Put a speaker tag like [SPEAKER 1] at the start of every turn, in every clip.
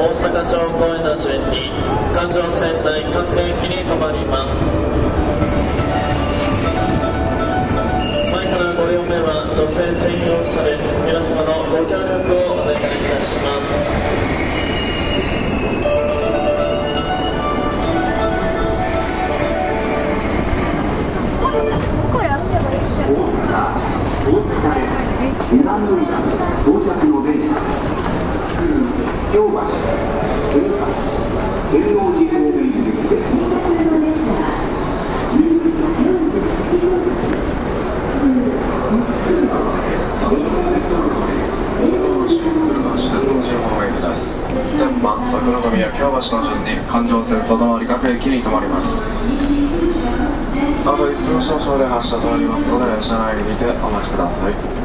[SPEAKER 1] 大阪城公園
[SPEAKER 2] 京
[SPEAKER 3] 宮京橋の順に環状線外回り各駅に停まります。あと1分少々で発車となりますので車内にてお待ちください。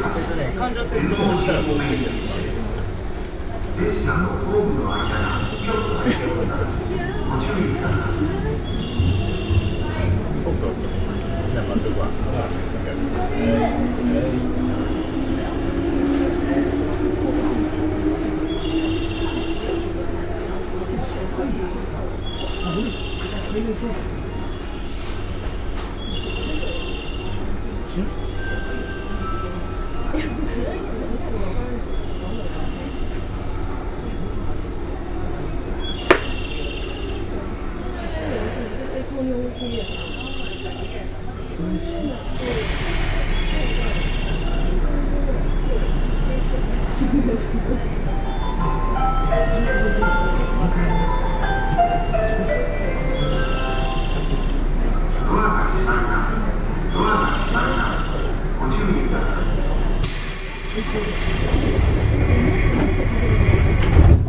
[SPEAKER 3] 患者さんたらい。
[SPEAKER 2] Thank you. ご注意ください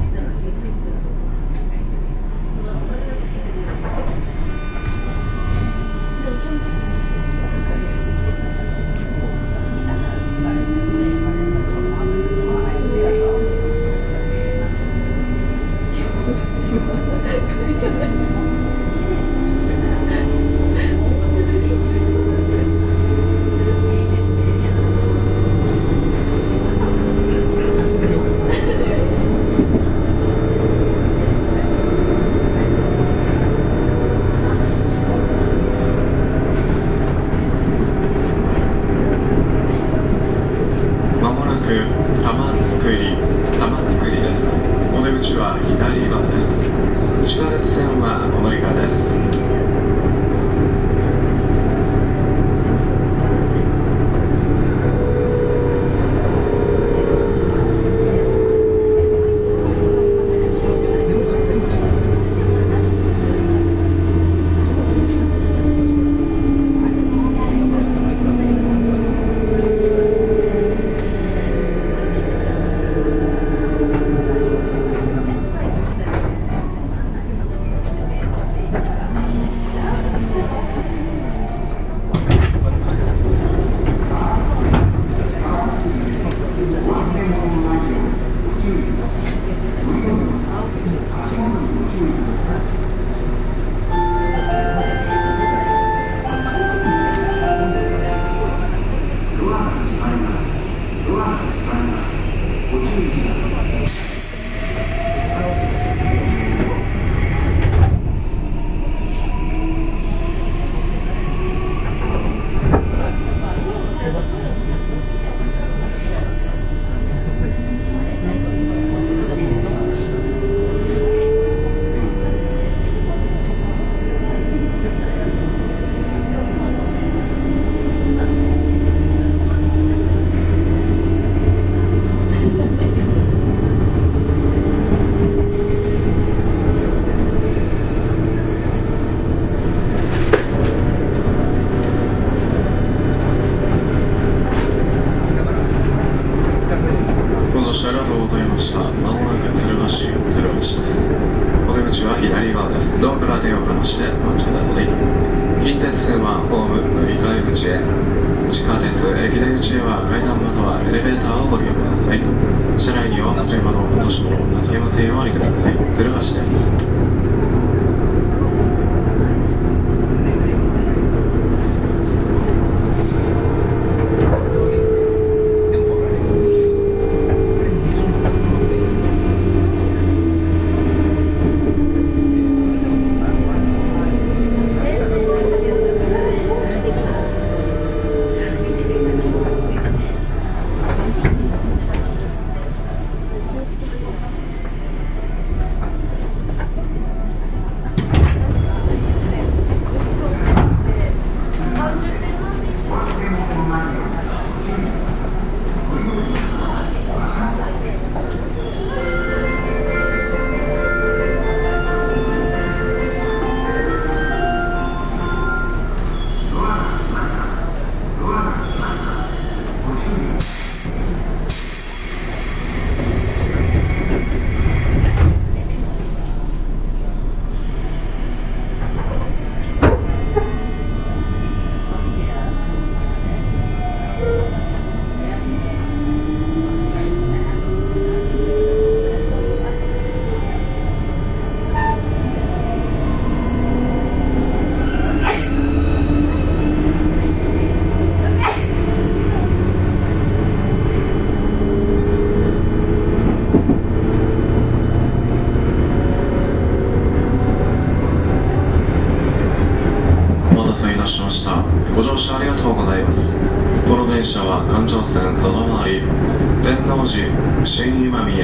[SPEAKER 3] 新今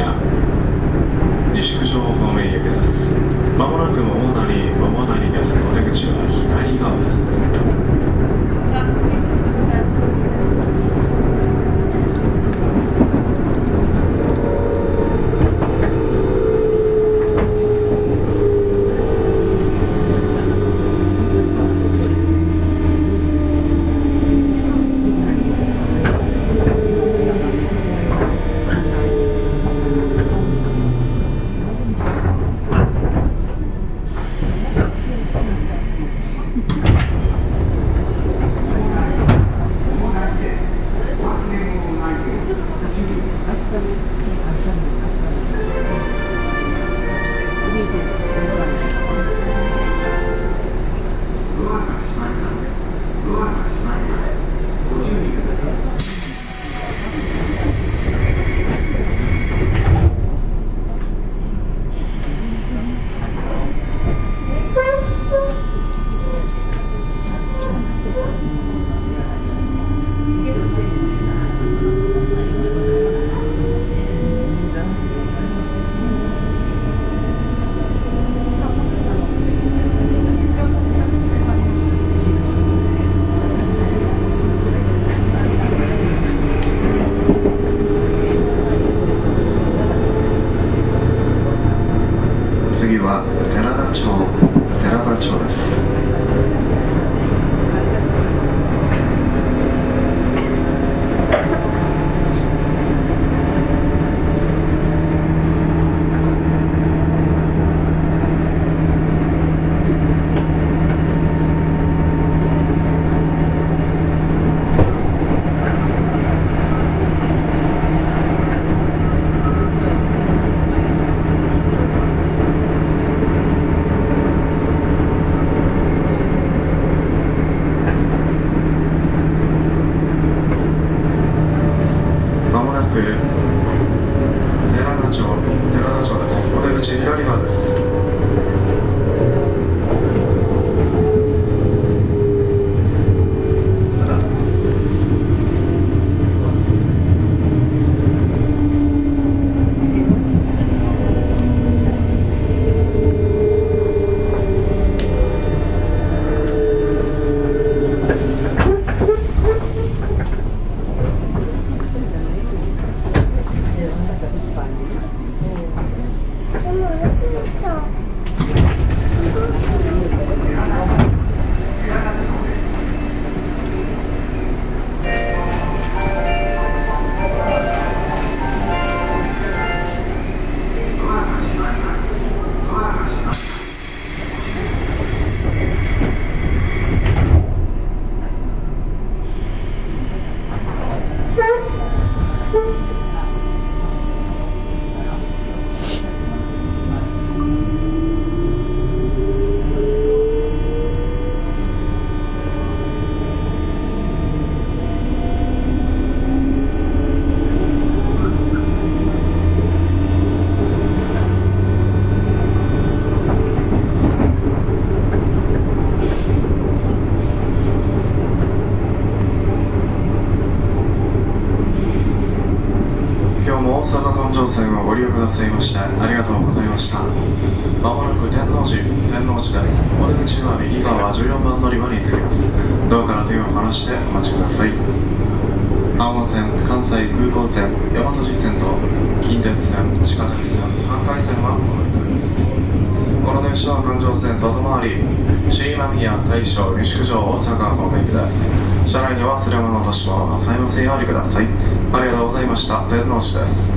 [SPEAKER 3] 鉄線地下鉄線阪海線はお乗りですこの電車は環状線外回り新今宮大正西九条大阪方面行きです車内には忘れ物落とし物なさいませんようにください。ありがとうございました。天王寺です。